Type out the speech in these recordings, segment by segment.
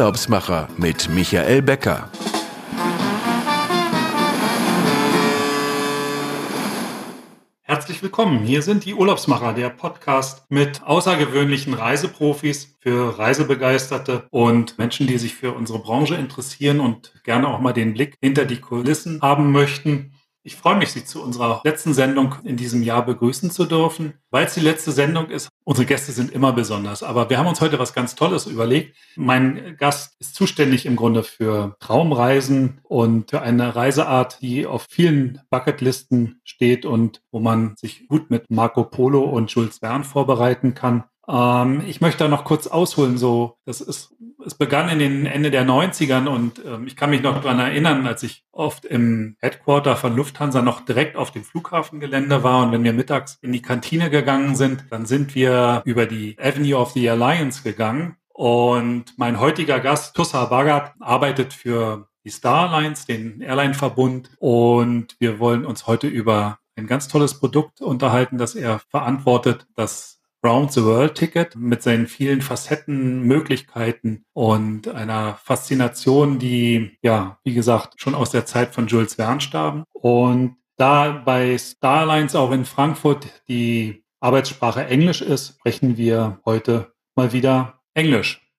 Urlaubsmacher mit Michael Becker. Herzlich willkommen. Hier sind die Urlaubsmacher, der Podcast mit außergewöhnlichen Reiseprofis für Reisebegeisterte und Menschen, die sich für unsere Branche interessieren und gerne auch mal den Blick hinter die Kulissen haben möchten. Ich freue mich, Sie zu unserer letzten Sendung in diesem Jahr begrüßen zu dürfen. Weil es die letzte Sendung ist, unsere Gäste sind immer besonders. Aber wir haben uns heute was ganz Tolles überlegt. Mein Gast ist zuständig im Grunde für Traumreisen und für eine Reiseart, die auf vielen Bucketlisten steht und wo man sich gut mit Marco Polo und Jules Verne vorbereiten kann. Ähm, ich möchte da noch kurz ausholen. So, das ist, es begann in den Ende der 90ern und ähm, ich kann mich noch daran erinnern, als ich oft im Headquarter von Lufthansa noch direkt auf dem Flughafengelände war und wenn wir mittags in die Kantine gegangen sind, dann sind wir über die Avenue of the Alliance gegangen und mein heutiger Gast, Tussa Bagat, arbeitet für die Star Alliance, den Airline-Verbund und wir wollen uns heute über ein ganz tolles Produkt unterhalten, das er verantwortet, das Round the World Ticket mit seinen vielen Facetten, Möglichkeiten und einer Faszination, die, ja, wie gesagt, schon aus der Zeit von Jules Verne starben. Und da bei Starlines auch in Frankfurt die Arbeitssprache Englisch ist, sprechen wir heute mal wieder Englisch.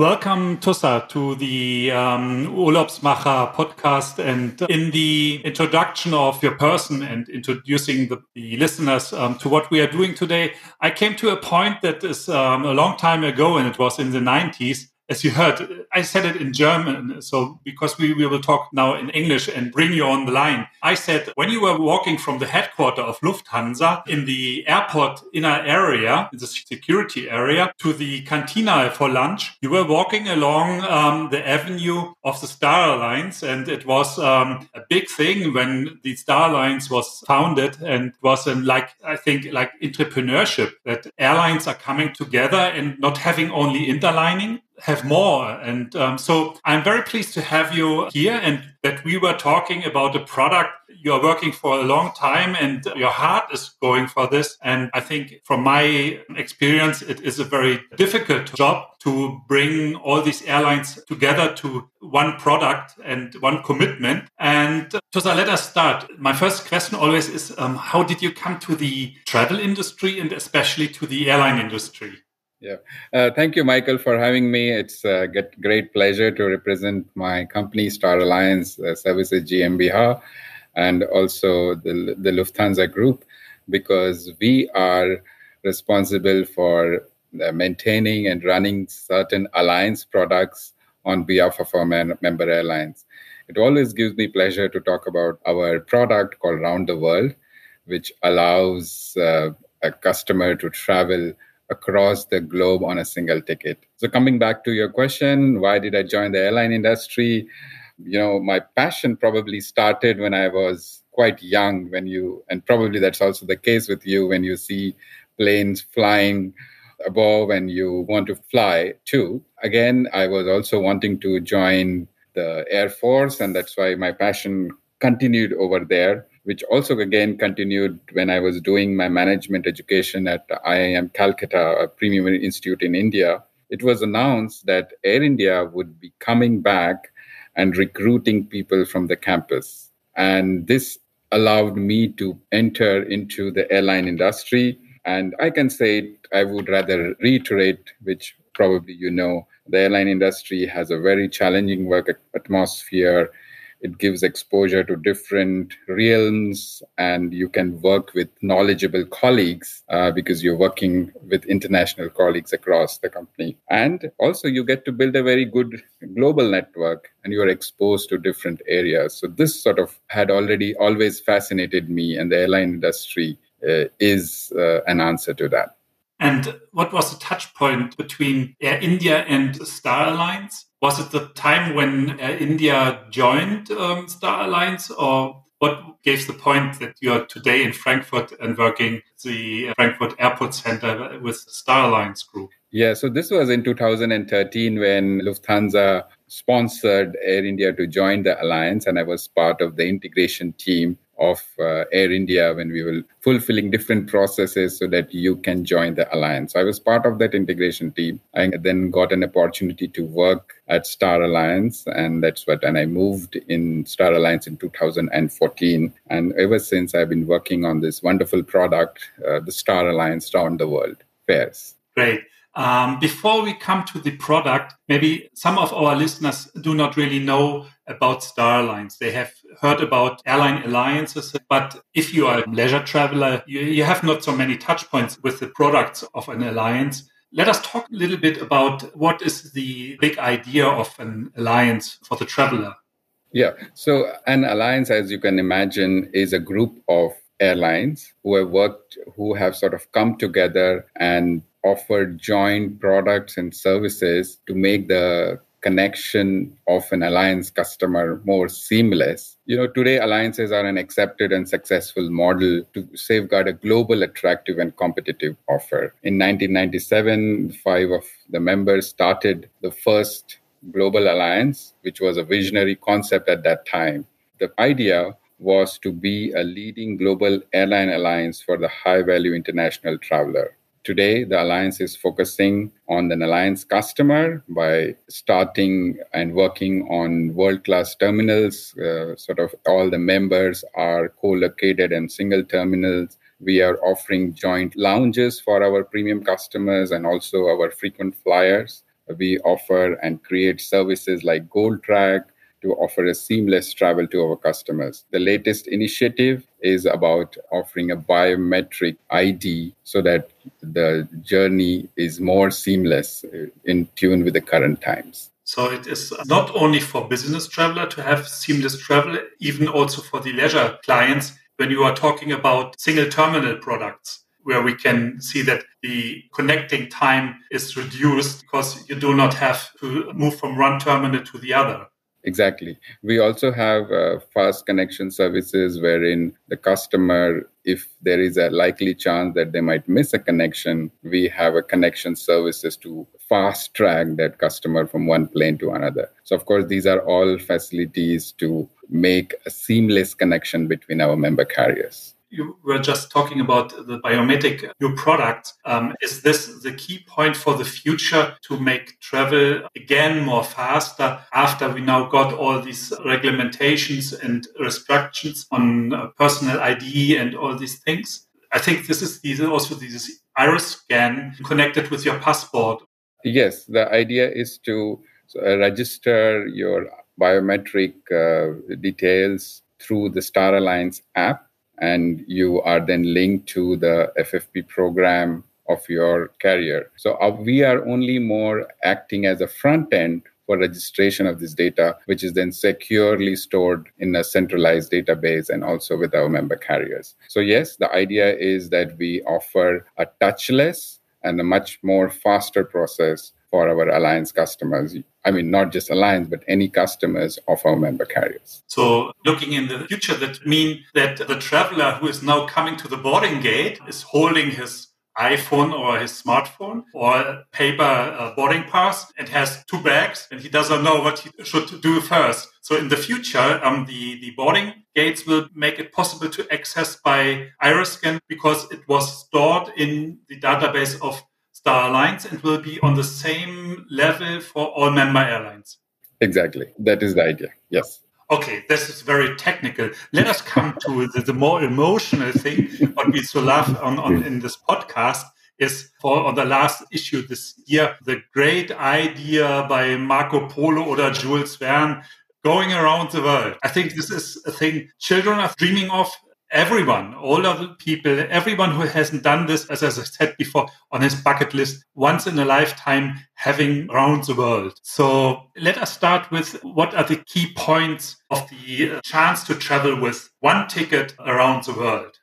Welcome, Tussa, to the um, Urlaubsmacher podcast. And in the introduction of your person and introducing the, the listeners um, to what we are doing today, I came to a point that is um, a long time ago, and it was in the 90s, as you heard, I said it in German. So because we, we will talk now in English and bring you on the line. I said, when you were walking from the headquarters of Lufthansa in the airport inner area, the security area to the cantina for lunch, you were walking along um, the avenue of the Star Alliance. And it was um, a big thing when the Star Alliance was founded and was in like, I think like entrepreneurship that airlines are coming together and not having only interlining have more. And um, so I'm very pleased to have you here and that we were talking about a product you're working for a long time and your heart is going for this. And I think from my experience, it is a very difficult job to bring all these airlines together to one product and one commitment. And uh, Tosa, let us start. My first question always is, um, how did you come to the travel industry and especially to the airline industry? Yeah. Uh, thank you, Michael, for having me. It's a great pleasure to represent my company, Star Alliance uh, Services GmbH, and also the, the Lufthansa Group, because we are responsible for uh, maintaining and running certain alliance products on behalf of our member airlines. It always gives me pleasure to talk about our product called Round the World, which allows uh, a customer to travel across the globe on a single ticket. So, coming back to your question, why did I join the airline industry? You know, my passion probably started when I was quite young, when you, and probably that's also the case with you, when you see planes flying above and you want to fly too. Again, I was also wanting to join the Air Force, and that's why my passion continued over there which also again continued when I was doing my management education at IIM Calcutta, a premium institute in India. It was announced that Air India would be coming back and recruiting people from the campus. And this allowed me to enter into the airline industry. And I can say, I would rather reiterate, which probably you know, the airline industry has a very challenging work atmosphere it gives exposure to different realms and you can work with knowledgeable colleagues uh, because you're working with international colleagues across the company. And also you get to build a very good global network and you're exposed to different areas. So this sort of had already always fascinated me and the airline industry uh, is uh, an answer to that. And what was the touch point between Air India and Star Alliance? Was it the time when Air India joined um, Star Alliance, or what gave the point that you are today in Frankfurt and working the Frankfurt Airport Center with Star Alliance Group? Yeah, so this was in 2013 when Lufthansa sponsored Air India to join the alliance, and I was part of the integration team of uh, Air India when we were fulfilling different processes so that you can join the alliance. So I was part of that integration team. I then got an opportunity to work at Star Alliance, and that's what. And I moved in Star Alliance in 2014, and ever since I've been working on this wonderful product, uh, the Star Alliance around the world fares. Great. Um, before we come to the product, maybe some of our listeners do not really know about Star Alliance. They have heard about airline alliances, but if you are a leisure traveler, you, you have not so many touch points with the products of an alliance. Let us talk a little bit about what is the big idea of an alliance for the traveler. Yeah. So, an alliance, as you can imagine, is a group of airlines who have worked, who have sort of come together and offered joint products and services to make the connection of an alliance customer more seamless. You know, today alliances are an accepted and successful model to safeguard a global, attractive, and competitive offer. In 1997, five of the members started the first global alliance, which was a visionary concept at that time. The idea was to be a leading global airline alliance for the high value international traveler. Today, the Alliance is focusing on an Alliance customer by starting and working on world class terminals. Uh, sort of all the members are co located in single terminals. We are offering joint lounges for our premium customers and also our frequent flyers. We offer and create services like Gold Track, to offer a seamless travel to our customers. The latest initiative is about offering a biometric ID so that the journey is more seamless uh, in tune with the current times. So it is not only for business traveler to have seamless travel, even also for the leisure clients when you are talking about single terminal products where we can see that the connecting time is reduced because you do not have to move from one terminal to the other. Exactly. We also have uh, fast connection services wherein the customer, if there is a likely chance that they might miss a connection, we have a connection services to fast track that customer from one plane to another. So, of course, these are all facilities to make a seamless connection between our member carriers you were just talking about the biometric new product. Um, is this the key point for the future to make travel again more faster after we now got all these regulations and restrictions on uh, personal ID and all these things? I think this is these also this iris scan connected with your passport. Yes, the idea is to uh, register your biometric uh, details through the Star Alliance app and you are then linked to the FFP program of your carrier. So uh, we are only more acting as a front end for registration of this data, which is then securely stored in a centralized database and also with our member carriers. So, yes, the idea is that we offer a touchless and a much more faster process for our alliance customers. I mean, not just alliance, but any customers of our member carriers. So, looking in the future, that mean that the traveler who is now coming to the boarding gate is holding his iPhone or his smartphone or paper uh, boarding pass and has two bags and he doesn't know what he should do first. So in the future, um, the, the boarding gates will make it possible to access by iris scan because it was stored in the database of Star Alliance and will be on the same level for all member airlines. Exactly. That is the idea. Yes. Okay, this is very technical. Let us come to the, the more emotional thing. what we so love on, on in this podcast is for on the last issue this year, the great idea by Marco Polo or Jules Verne going around the world. I think this is a thing children are dreaming of everyone, all of the people, everyone who hasn't done this, as I said before, on his bucket list once in a lifetime, having around the world. So let us start with what are the key points of the uh, chance to travel with one ticket around the world?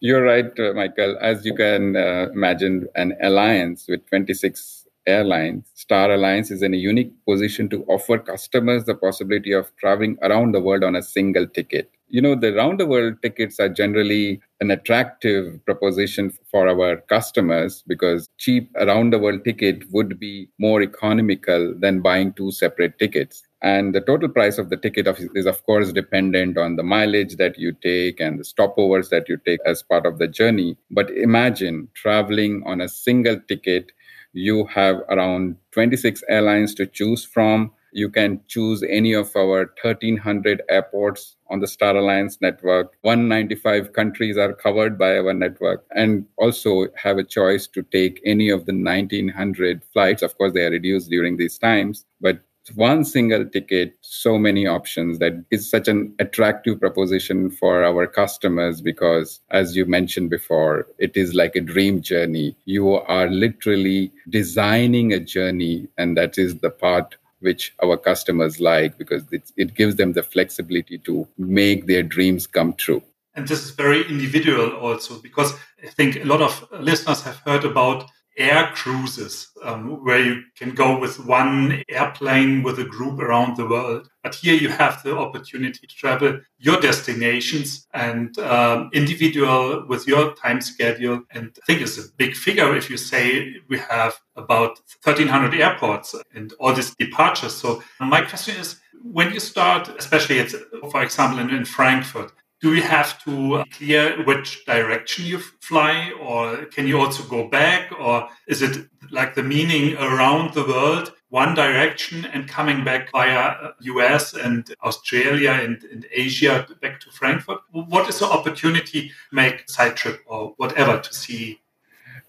You're right, uh, Michael. As you can uh, imagine, an alliance with 26 airlines, Star Alliance is in a unique position to offer customers the possibility of traveling around the world on a single ticket you know, the round the world tickets are generally an attractive proposition for our customers because cheap around the world ticket would be more economical than buying two separate tickets. And the total price of the ticket is, of course, dependent on the mileage that you take and the stopovers that you take as part of the journey. But imagine traveling on a single ticket. You have around 26 airlines to choose from. You can choose any of our 1,300 airports on the Star Alliance network. 195 countries are covered by our network, and also have a choice to take any of the 1,900 flights. Of course, they are reduced during these times, but one single ticket, so many options that is such an attractive proposition for our customers because, as you mentioned before, it is like a dream journey. You are literally designing a journey, and that is the part which our customers like because it, it gives them the flexibility to make their dreams come true. And this is very individual also because I think a lot of listeners have heard about air cruises um, where you can go with one airplane with a group around the world. But here you have the opportunity to travel your destinations and um, individual with your time schedule. And I think it's a big figure if you say we have about 1300 airports and all these departures. So my question is, when you start, especially for example, in, in Frankfurt, do you have to clear which direction you fly or can you also go back or is it like the meaning around the world one direction and coming back via us and australia and, and asia back to frankfurt? What is the opportunity make side trip or whatever to see?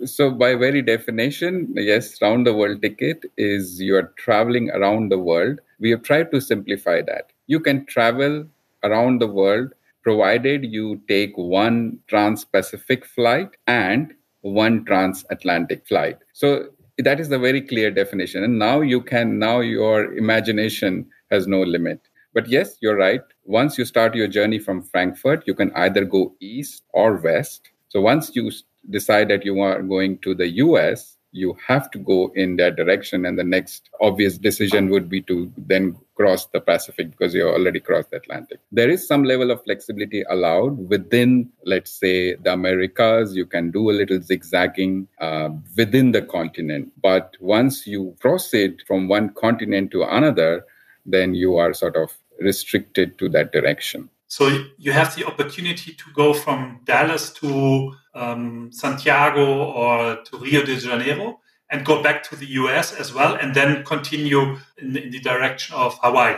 So by very definition yes round the world ticket is you are traveling around the world. We have tried to simplify that. You can travel around the world provided you take one trans Pacific flight and one transatlantic flight. So that is the very clear definition. And now you can, now your imagination has no limit. But yes, you're right. Once you start your journey from Frankfurt, you can either go east or west. So once you decide that you are going to the US, you have to go in that direction. And the next obvious decision would be to then cross the Pacific because you already crossed the Atlantic. There is some level of flexibility allowed within, let's say, the Americas. You can do a little zigzagging uh, within the continent. But once you cross it from one continent to another, then you are sort of restricted to that direction. So you have the opportunity to go from Dallas to um, Santiago or to Rio de Janeiro and go back to the US as well, and then continue in the, in the direction of Hawaii.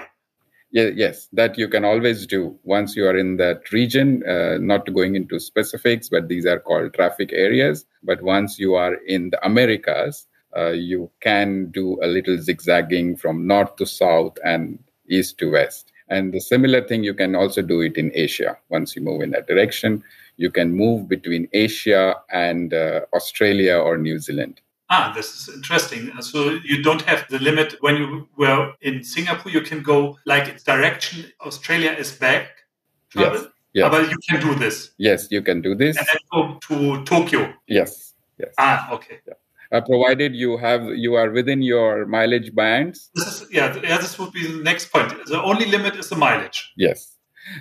Yeah, yes, that you can always do once you are in that region. Uh, not going into specifics, but these are called traffic areas. But once you are in the Americas, uh, you can do a little zigzagging from north to south and east to west. And the similar thing, you can also do it in Asia. Once you move in that direction, you can move between Asia and uh, Australia or New Zealand. Ah, this is interesting. So you don't have the limit when you were in Singapore. You can go like its direction. Australia is back. Travel. Yes. yes. But you can do this. Yes, you can do this. And then go to Tokyo. Yes. Yes. Ah, okay. Yeah uh, provided you have you are within your mileage bands. This is yeah, yeah. This would be the next point. The only limit is the mileage. Yes.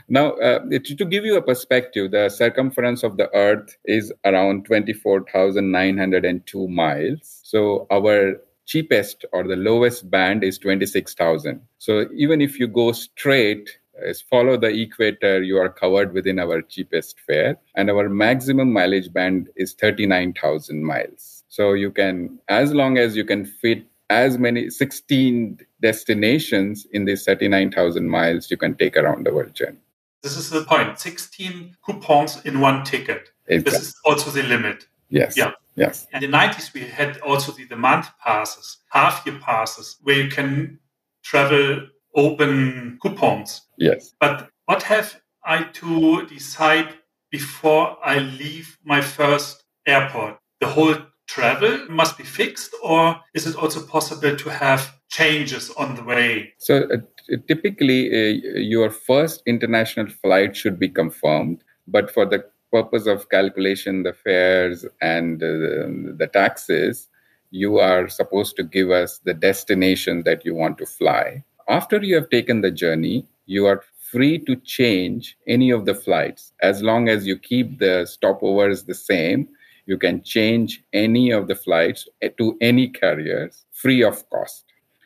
Now, uh, to give you a perspective, the circumference of the Earth is around 24,902 miles. So, our cheapest or the lowest band is 26,000. So, even if you go straight, is follow the equator, you are covered within our cheapest fare. And our maximum mileage band is 39,000 miles. So you can, as long as you can fit as many 16 destinations in these 39,000 miles, you can take around the world journey. This is the point 16 coupons in one ticket. Exactly. This is also the limit. Yes. Yeah. Yes. In the 90s, we had also the, the month passes, half year passes, where you can travel open coupons. Yes. But what have I to decide before I leave my first airport? The whole travel must be fixed, or is it also possible to have changes on the way? So, uh, typically, uh, your first international flight should be confirmed, but for the purpose of calculation, the fares and uh, the taxes, you are supposed to give us the destination that you want to fly. After you have taken the journey, you are free to change any of the flights as long as you keep the stopovers the same you can change any of the flights to any carriers free of cost.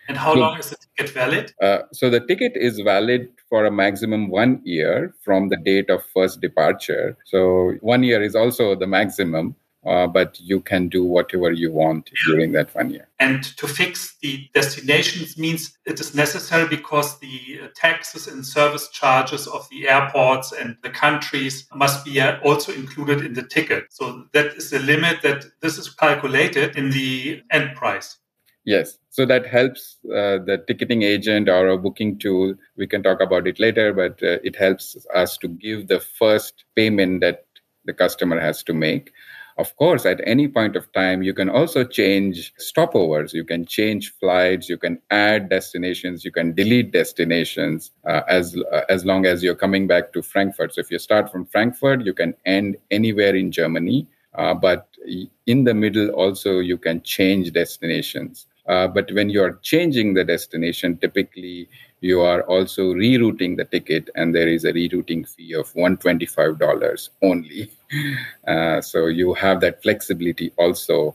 And how so, long is the ticket valid? Uh, so the ticket is valid for a maximum one year from the date of first departure. So one year is also the maximum. Uh, but you can do whatever you want during that one year. And to fix the destinations means it is necessary because the taxes and service charges of the airports and the countries must be uh, also included in the ticket. So that is the limit that this is calculated in the end price. Yes. So that helps uh, the ticketing agent or a booking tool. We can talk about it later, but uh, it helps us to give the first payment that the customer has to make. Of course, at any point of time, you can also change stopovers. You can change flights. You can add destinations. You can delete destinations uh, as uh, as long as you're coming back to Frankfurt. So if you start from Frankfurt, you can end anywhere in Germany. Uh, but in the middle, also you can change destinations. Uh, but when you are changing the destination, typically you are also rerouting the ticket, and there is a rerouting fee of $125 only. Uh, so you have that flexibility also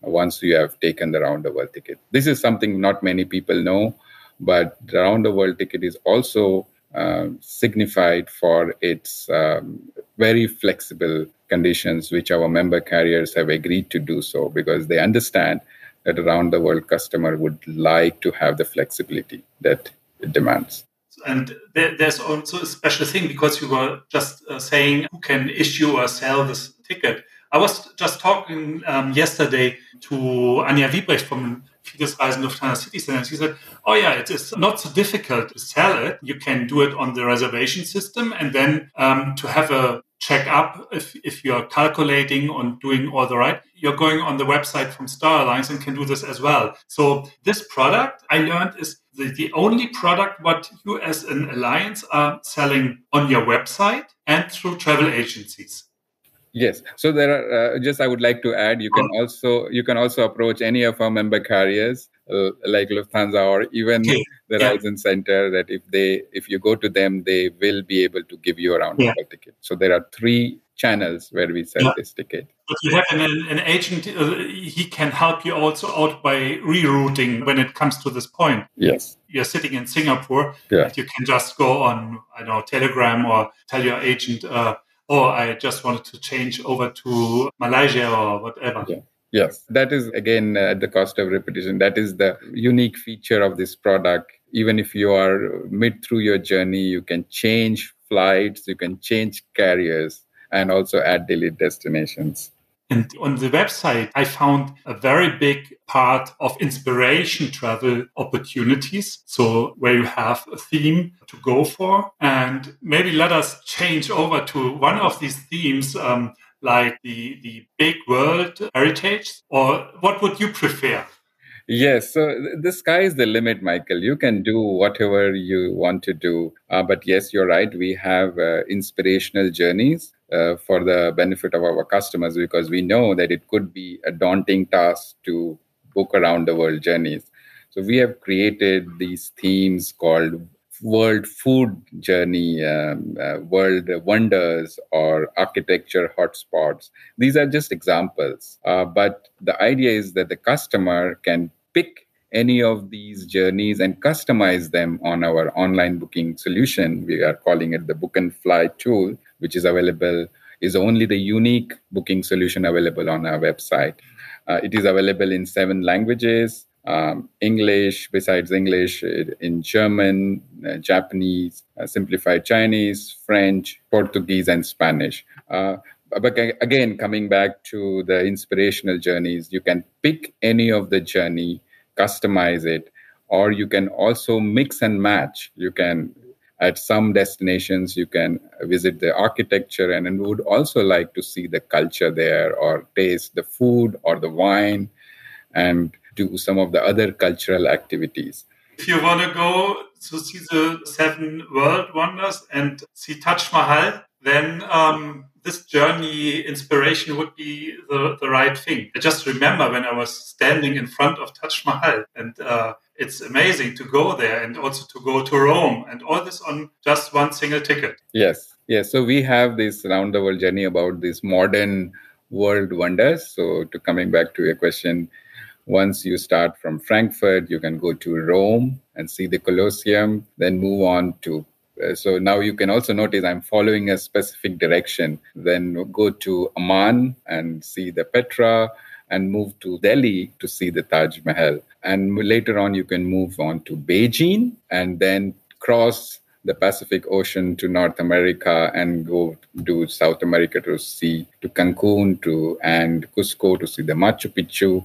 once you have taken the round the world ticket. This is something not many people know, but the round the world ticket is also uh, signified for its um, very flexible conditions, which our member carriers have agreed to do so because they understand that around the world customer would like to have the flexibility that demands. And there's also a special thing because you were just uh, saying who can issue or sell this ticket. I was just talking um, yesterday to Anja Wiebrecht from Fides Reisen Lufthansa City Center. And she said, Oh, yeah, it is not so difficult to sell it. You can do it on the reservation system. And then um, to have a check up if, if you're calculating on doing all the right, you're going on the website from Star Alliance and can do this as well. So this product I learned is the, the only product what you as an alliance are selling on your website and through travel agencies. Yes. So there are uh, just I would like to add you can also you can also approach any of our member carriers uh, like Lufthansa or even okay. the yeah. Center that if they if you go to them they will be able to give you a round yeah. ticket. So there are three channels where we sell yeah. this ticket. But you have an, an agent, uh, he can help you also out by rerouting when it comes to this point. Yes. You're sitting in Singapore, yeah. you can just go on, I don't know, Telegram or tell your agent, uh, oh, I just wanted to change over to Malaysia or whatever. Yeah. Yes, that is again at uh, the cost of repetition. That is the unique feature of this product. Even if you are mid through your journey, you can change flights, you can change carriers, and also add delete destinations. And on the website, I found a very big part of inspiration travel opportunities. So where you have a theme to go for. And maybe let us change over to one of these themes, um, like the, the big world heritage, or what would you prefer? Yes, so the sky is the limit, Michael. You can do whatever you want to do. Uh, but yes, you're right. We have uh, inspirational journeys uh, for the benefit of our customers because we know that it could be a daunting task to book around the world journeys. So we have created these themes called World Food Journey, um, uh, World Wonders, or Architecture Hotspots. These are just examples. Uh, but the idea is that the customer can pick any of these journeys and customize them on our online booking solution. We are calling it the Book and Fly tool, which is available, is only the unique booking solution available on our website. Uh, it is available in seven languages um, English, besides English, in German, uh, Japanese, uh, simplified Chinese, French, Portuguese, and Spanish. Uh, but again, coming back to the inspirational journeys, you can pick any of the journey, customize it, or you can also mix and match. You can, at some destinations, you can visit the architecture and, would also like to see the culture there, or taste the food or the wine, and do some of the other cultural activities. If you want to go to see the seven world wonders and see Taj Mahal, then um, this journey inspiration would be the, the right thing. I just remember when I was standing in front of Taj Mahal and uh, it's amazing to go there and also to go to Rome and all this on just one single ticket. Yes. Yes. So we have this round the world journey about these modern world wonders. So to coming back to your question, once you start from Frankfurt, you can go to Rome and see the Colosseum, then move on to uh, so now you can also notice I'm following a specific direction. Then go to Amman and see the Petra, and move to Delhi to see the Taj Mahal. And later on, you can move on to Beijing and then cross the Pacific Ocean to North America and go to South America to see to Cancun to and Cusco to see the Machu Picchu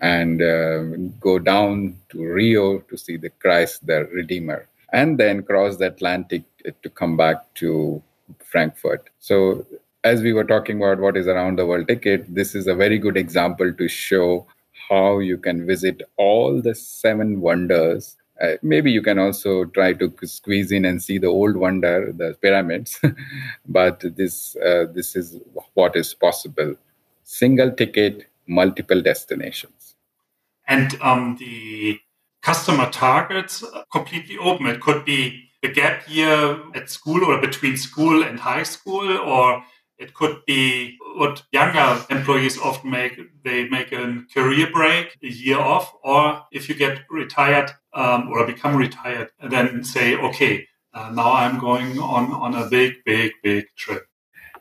and uh, go down to Rio to see the Christ the Redeemer and then cross the Atlantic to come back to Frankfurt. So as we were talking about what is around the world ticket, this is a very good example to show how you can visit all the seven wonders. Uh, maybe you can also try to squeeze in and see the old wonder, the pyramids, but this uh, this is what is possible. Single ticket, multiple destinations. And um, the customer targets completely open. It could be a gap year at school or between school and high school, or it could be what younger employees often make. They make a career break, a year off, or if you get retired um, or become retired, then say, okay, uh, now I'm going on, on a big, big, big trip.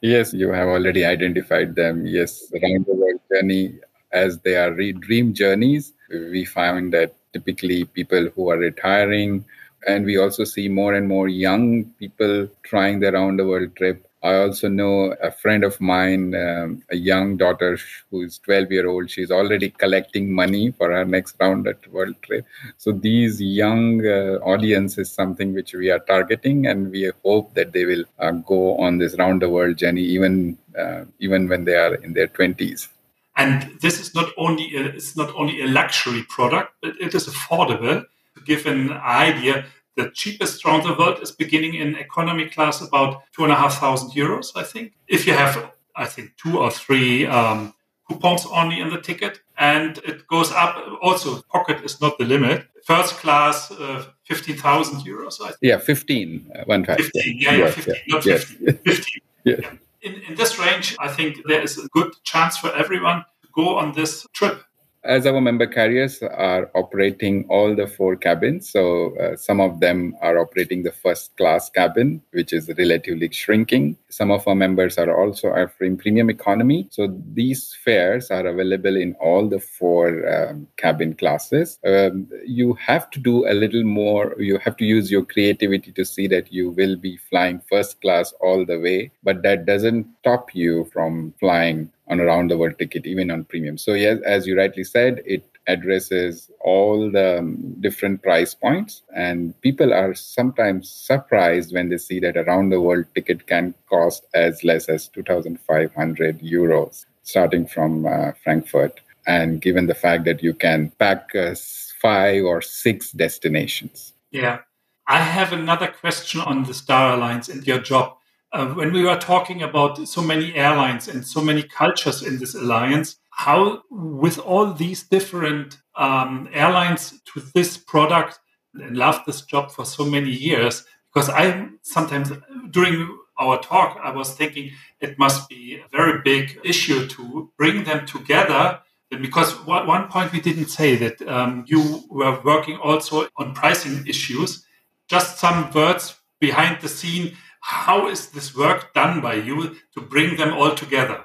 Yes, you have already identified them. Yes, around the world journey, as they are re- dream journeys, we find that typically people who are retiring, and we also see more and more young people trying the round the world trip I also know a friend of mine, um, a young daughter who is 12 year old. She's already collecting money for her next round at world trip. So these young uh, audience is something which we are targeting, and we hope that they will uh, go on this round the world journey even uh, even when they are in their 20s. And this is not only a, it's not only a luxury product, but it is affordable. To give an idea, the cheapest around the world is beginning in economy class about two and a half thousand euros, I think. If you have, I think, two or three um, coupons only in the ticket, and it goes up. Also, pocket is not the limit. First class, uh, fifteen thousand euros. I think. Yeah, fifteen. Uh, one five. Fifteen. Yeah, yeah, yeah, 15, yeah. not yes. 15. 15. yeah. In, in this range, I think there is a good chance for everyone to go on this trip as our member carriers are operating all the four cabins so uh, some of them are operating the first class cabin which is relatively shrinking some of our members are also offering premium economy so these fares are available in all the four um, cabin classes um, you have to do a little more you have to use your creativity to see that you will be flying first class all the way but that doesn't stop you from flying on a round the world ticket, even on premium. So, yes, as you rightly said, it addresses all the um, different price points. And people are sometimes surprised when they see that around the world ticket can cost as less as 2,500 euros, starting from uh, Frankfurt. And given the fact that you can pack uh, five or six destinations. Yeah. I have another question on the Star Alliance and your job uh, when we were talking about so many airlines and so many cultures in this alliance, how, with all these different um, airlines to this product, and love this job for so many years, because I sometimes during our talk, I was thinking it must be a very big issue to bring them together. Because one point we didn't say that um, you were working also on pricing issues. Just some words behind the scene how is this work done by you to bring them all together?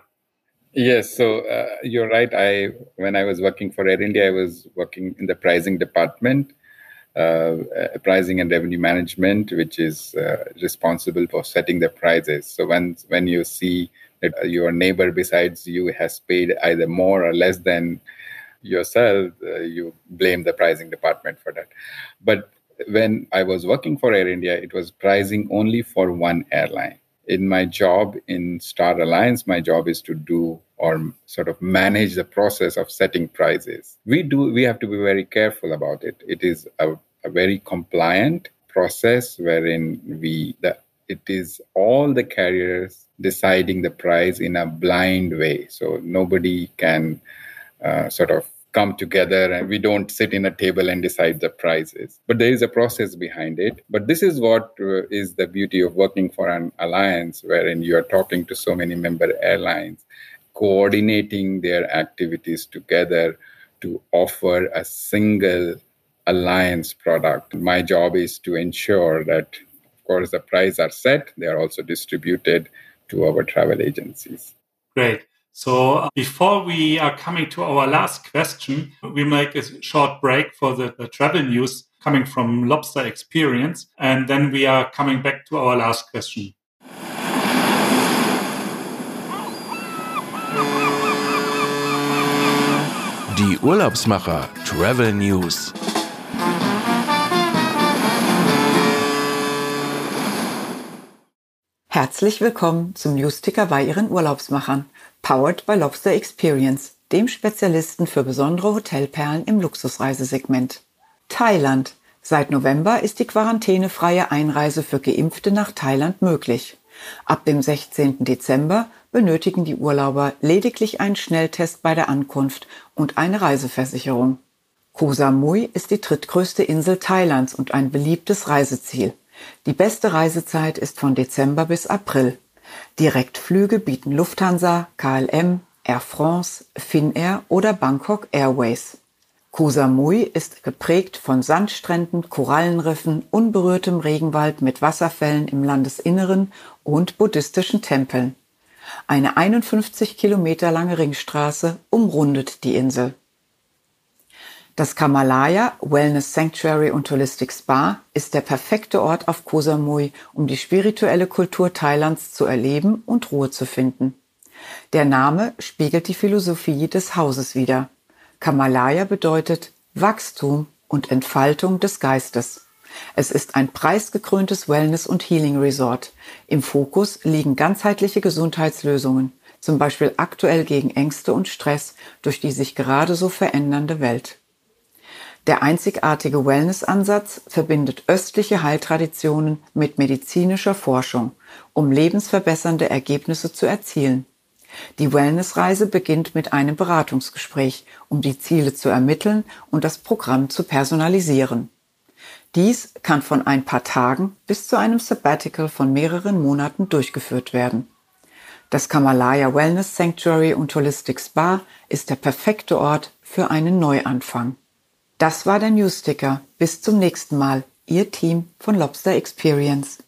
Yes, so uh, you're right. I when I was working for Air India, I was working in the pricing department, uh, uh, pricing and revenue management, which is uh, responsible for setting the prices. So when when you see that your neighbor besides you has paid either more or less than yourself, uh, you blame the pricing department for that. But when I was working for Air India, it was pricing only for one airline. In my job in Star Alliance, my job is to do or sort of manage the process of setting prices. We do we have to be very careful about it. It is a, a very compliant process wherein we the it is all the carriers deciding the price in a blind way. So nobody can uh, sort of come together and we don't sit in a table and decide the prices but there is a process behind it but this is what uh, is the beauty of working for an alliance wherein you are talking to so many member airlines coordinating their activities together to offer a single alliance product. My job is to ensure that, of course, the prices are set, they are also distributed to our travel agencies. Great. So uh, before we are coming to our last question, we make a short break for the, the, travel news coming from Lobster Experience, and then we are coming back to our last question. Die Urlaubsmacher Travel News. Herzlich willkommen zum Newsticker bei Ihren Urlaubsmachern, powered by Lobster Experience, dem Spezialisten für besondere Hotelperlen im Luxusreisesegment. Thailand. Seit November ist die quarantänefreie Einreise für Geimpfte nach Thailand möglich. Ab dem 16. Dezember benötigen die Urlauber lediglich einen Schnelltest bei der Ankunft und eine Reiseversicherung. Koh Samui ist die drittgrößte Insel Thailands und ein beliebtes Reiseziel. Die beste Reisezeit ist von Dezember bis April. Direktflüge bieten Lufthansa, KLM, Air France, Finnair oder Bangkok Airways. Koh Samui ist geprägt von Sandstränden, Korallenriffen, unberührtem Regenwald mit Wasserfällen im Landesinneren und buddhistischen Tempeln. Eine 51 Kilometer lange Ringstraße umrundet die Insel. Das Kamalaya Wellness Sanctuary und Holistic Spa ist der perfekte Ort auf Koh Samui, um die spirituelle Kultur Thailands zu erleben und Ruhe zu finden. Der Name spiegelt die Philosophie des Hauses wider. Kamalaya bedeutet Wachstum und Entfaltung des Geistes. Es ist ein preisgekröntes Wellness- und Healing Resort. Im Fokus liegen ganzheitliche Gesundheitslösungen, zum Beispiel aktuell gegen Ängste und Stress durch die sich gerade so verändernde Welt. Der einzigartige Wellness-Ansatz verbindet östliche Heiltraditionen mit medizinischer Forschung, um lebensverbessernde Ergebnisse zu erzielen. Die Wellnessreise beginnt mit einem Beratungsgespräch, um die Ziele zu ermitteln und das Programm zu personalisieren. Dies kann von ein paar Tagen bis zu einem Sabbatical von mehreren Monaten durchgeführt werden. Das Kamalaya Wellness Sanctuary und Holistic Spa ist der perfekte Ort für einen Neuanfang. Das war der Newsticker. Bis zum nächsten Mal. Ihr Team von Lobster Experience.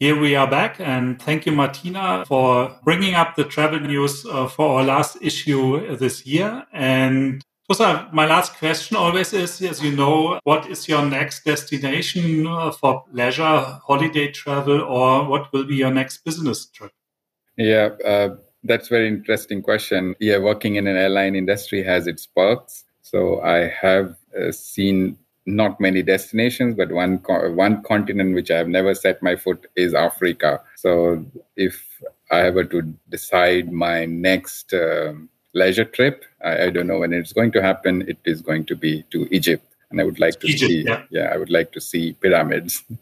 Here we are back, and thank you, Martina, for bringing up the travel news uh, for our last issue this year. And Tusa, my last question always is, as you know, what is your next destination uh, for leisure, holiday travel, or what will be your next business trip? Yeah, uh, that's very interesting question. Yeah, working in an airline industry has its perks. So I have uh, seen not many destinations, but one co- one continent which I have never set my foot is Africa. So if I were to decide my next um, leisure trip. I, I, don't know when it's going to happen. It is going to be to Egypt, and I would like to Egypt, see. Yeah. yeah. I would like to see pyramids.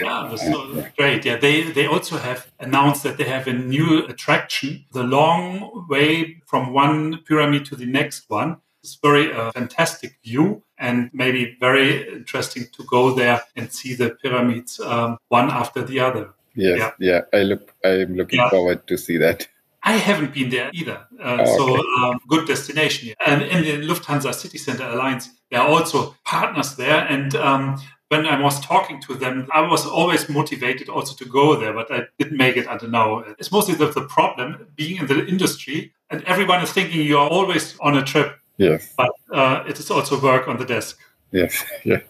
Yeah, that's so great. Yeah, they they also have announced that they have a new attraction, the long way from one pyramid to the next one. It's very uh, fantastic view and maybe very interesting to go there and see the pyramids um, one after the other. Yes, yeah, yeah. I look. I'm looking yeah. forward to see that. I haven't been there either. Uh, oh, so um, good destination. And in the Lufthansa City Center Alliance, there are also partners there. And um, when I was talking to them, I was always motivated also to go there, but I didn't make it until now. It's mostly the, the problem being in the industry, and everyone is thinking you are always on a trip. Yes. But uh, it is also work on the desk. Yes. Yeah.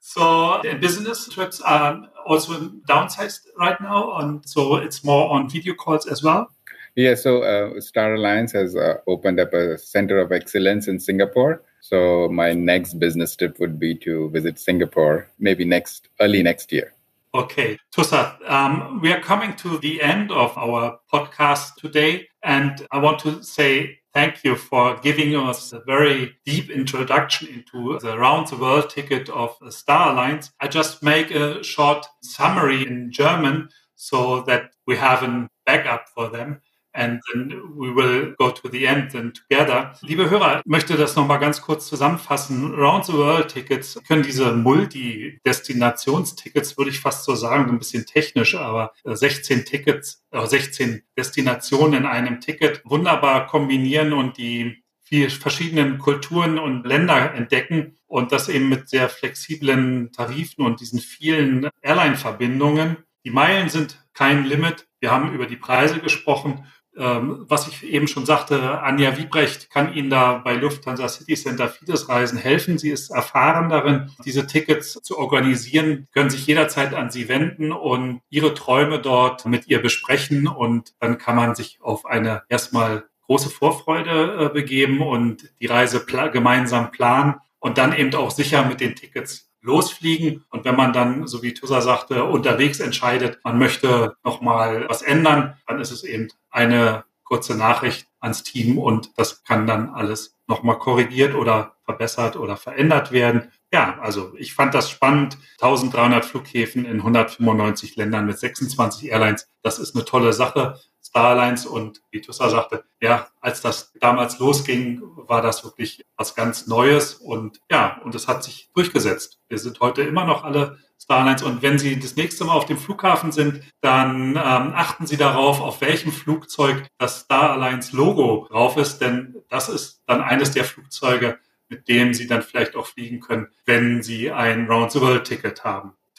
so business trips are also downsized right now, and so it's more on video calls as well. Yeah, so uh, Star Alliance has uh, opened up a center of excellence in Singapore. So my next business trip would be to visit Singapore, maybe next early next year. Okay, Tusat, um, we are coming to the end of our podcast today, and I want to say Thank you for giving us a very deep introduction into the round the world ticket of Star Alliance. I just make a short summary in German so that we have a backup for them. And then we will go to the end then together. Liebe Hörer, ich möchte das nochmal ganz kurz zusammenfassen. Round the World Tickets können diese Multi-Destinationstickets, würde ich fast so sagen, ein bisschen technisch, aber 16 Tickets, 16 Destinationen in einem Ticket wunderbar kombinieren und die die verschiedenen Kulturen und Länder entdecken und das eben mit sehr flexiblen Tarifen und diesen vielen Airline-Verbindungen. Die Meilen sind kein Limit. Wir haben über die Preise gesprochen ähm, was ich eben schon sagte, Anja Wiebrecht kann Ihnen da bei Lufthansa City Center Fides Reisen helfen. Sie ist erfahren darin, diese Tickets zu organisieren, können sich jederzeit an Sie wenden und Ihre Träume dort mit ihr besprechen und dann kann man sich auf eine erstmal große Vorfreude äh, begeben und die Reise pla gemeinsam planen und dann eben auch sicher mit den Tickets losfliegen. Und wenn man dann, so wie Tussa sagte, unterwegs entscheidet, man möchte nochmal was ändern, dann ist es eben eine kurze Nachricht ans Team und das kann dann alles nochmal korrigiert oder verbessert oder verändert werden. Ja, also ich fand das spannend. 1300 Flughäfen in 195 Ländern mit 26 Airlines. Das ist eine tolle Sache. Starlines und wie Tussa sagte, ja, als das damals losging, war das wirklich was ganz Neues und ja, und es hat sich durchgesetzt. Wir sind heute immer noch alle Starlines und wenn Sie das nächste Mal auf dem Flughafen sind, dann ähm, achten Sie darauf, auf welchem Flugzeug das Starlines Logo drauf ist, denn das ist dann eines der Flugzeuge, mit dem Sie dann vielleicht auch fliegen können, wenn Sie ein Round the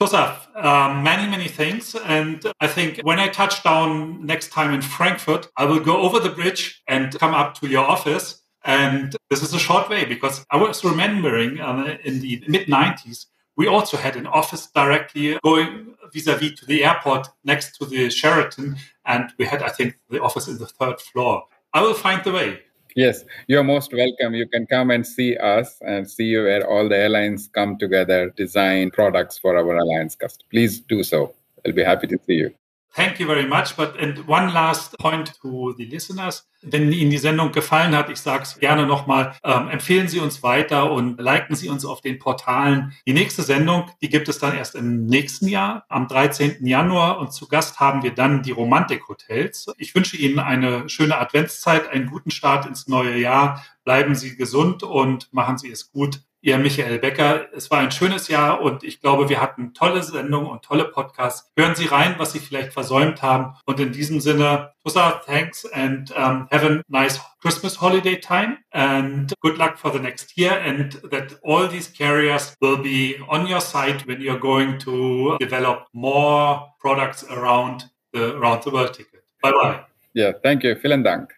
Haben. Tosaf, uh, many, many things. And I think when I touch down next time in Frankfurt, I will go over the bridge and come up to your office. And this is a short way because I was remembering uh, in the mid 90s, we also had an office directly going vis-a-vis -vis to the airport next to the Sheraton. And we had, I think, the office in the third floor. I will find the way. Yes, you're most welcome. You can come and see us and see where all the airlines come together, design products for our alliance customers. Please do so. I'll be happy to see you. Thank you very much. But and one last point to the listeners. Wenn Ihnen die Sendung gefallen hat, ich sage es gerne nochmal, ähm, empfehlen Sie uns weiter und liken Sie uns auf den Portalen. Die nächste Sendung, die gibt es dann erst im nächsten Jahr, am 13. Januar. Und zu Gast haben wir dann die Romantik-Hotels. Ich wünsche Ihnen eine schöne Adventszeit, einen guten Start ins neue Jahr. Bleiben Sie gesund und machen Sie es gut. Ihr Michael Becker. Es war ein schönes Jahr und ich glaube, wir hatten tolle Sendungen und tolle Podcasts. Hören Sie rein, was Sie vielleicht versäumt haben. Und in diesem Sinne, Tusa, thanks and um, have a nice Christmas holiday time and good luck for the next year and that all these carriers will be on your side when you're going to develop more products around the around the world ticket. Bye bye. Yeah, thank you. Vielen Dank.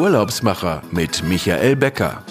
Urlaubsmacher mit Michael Becker.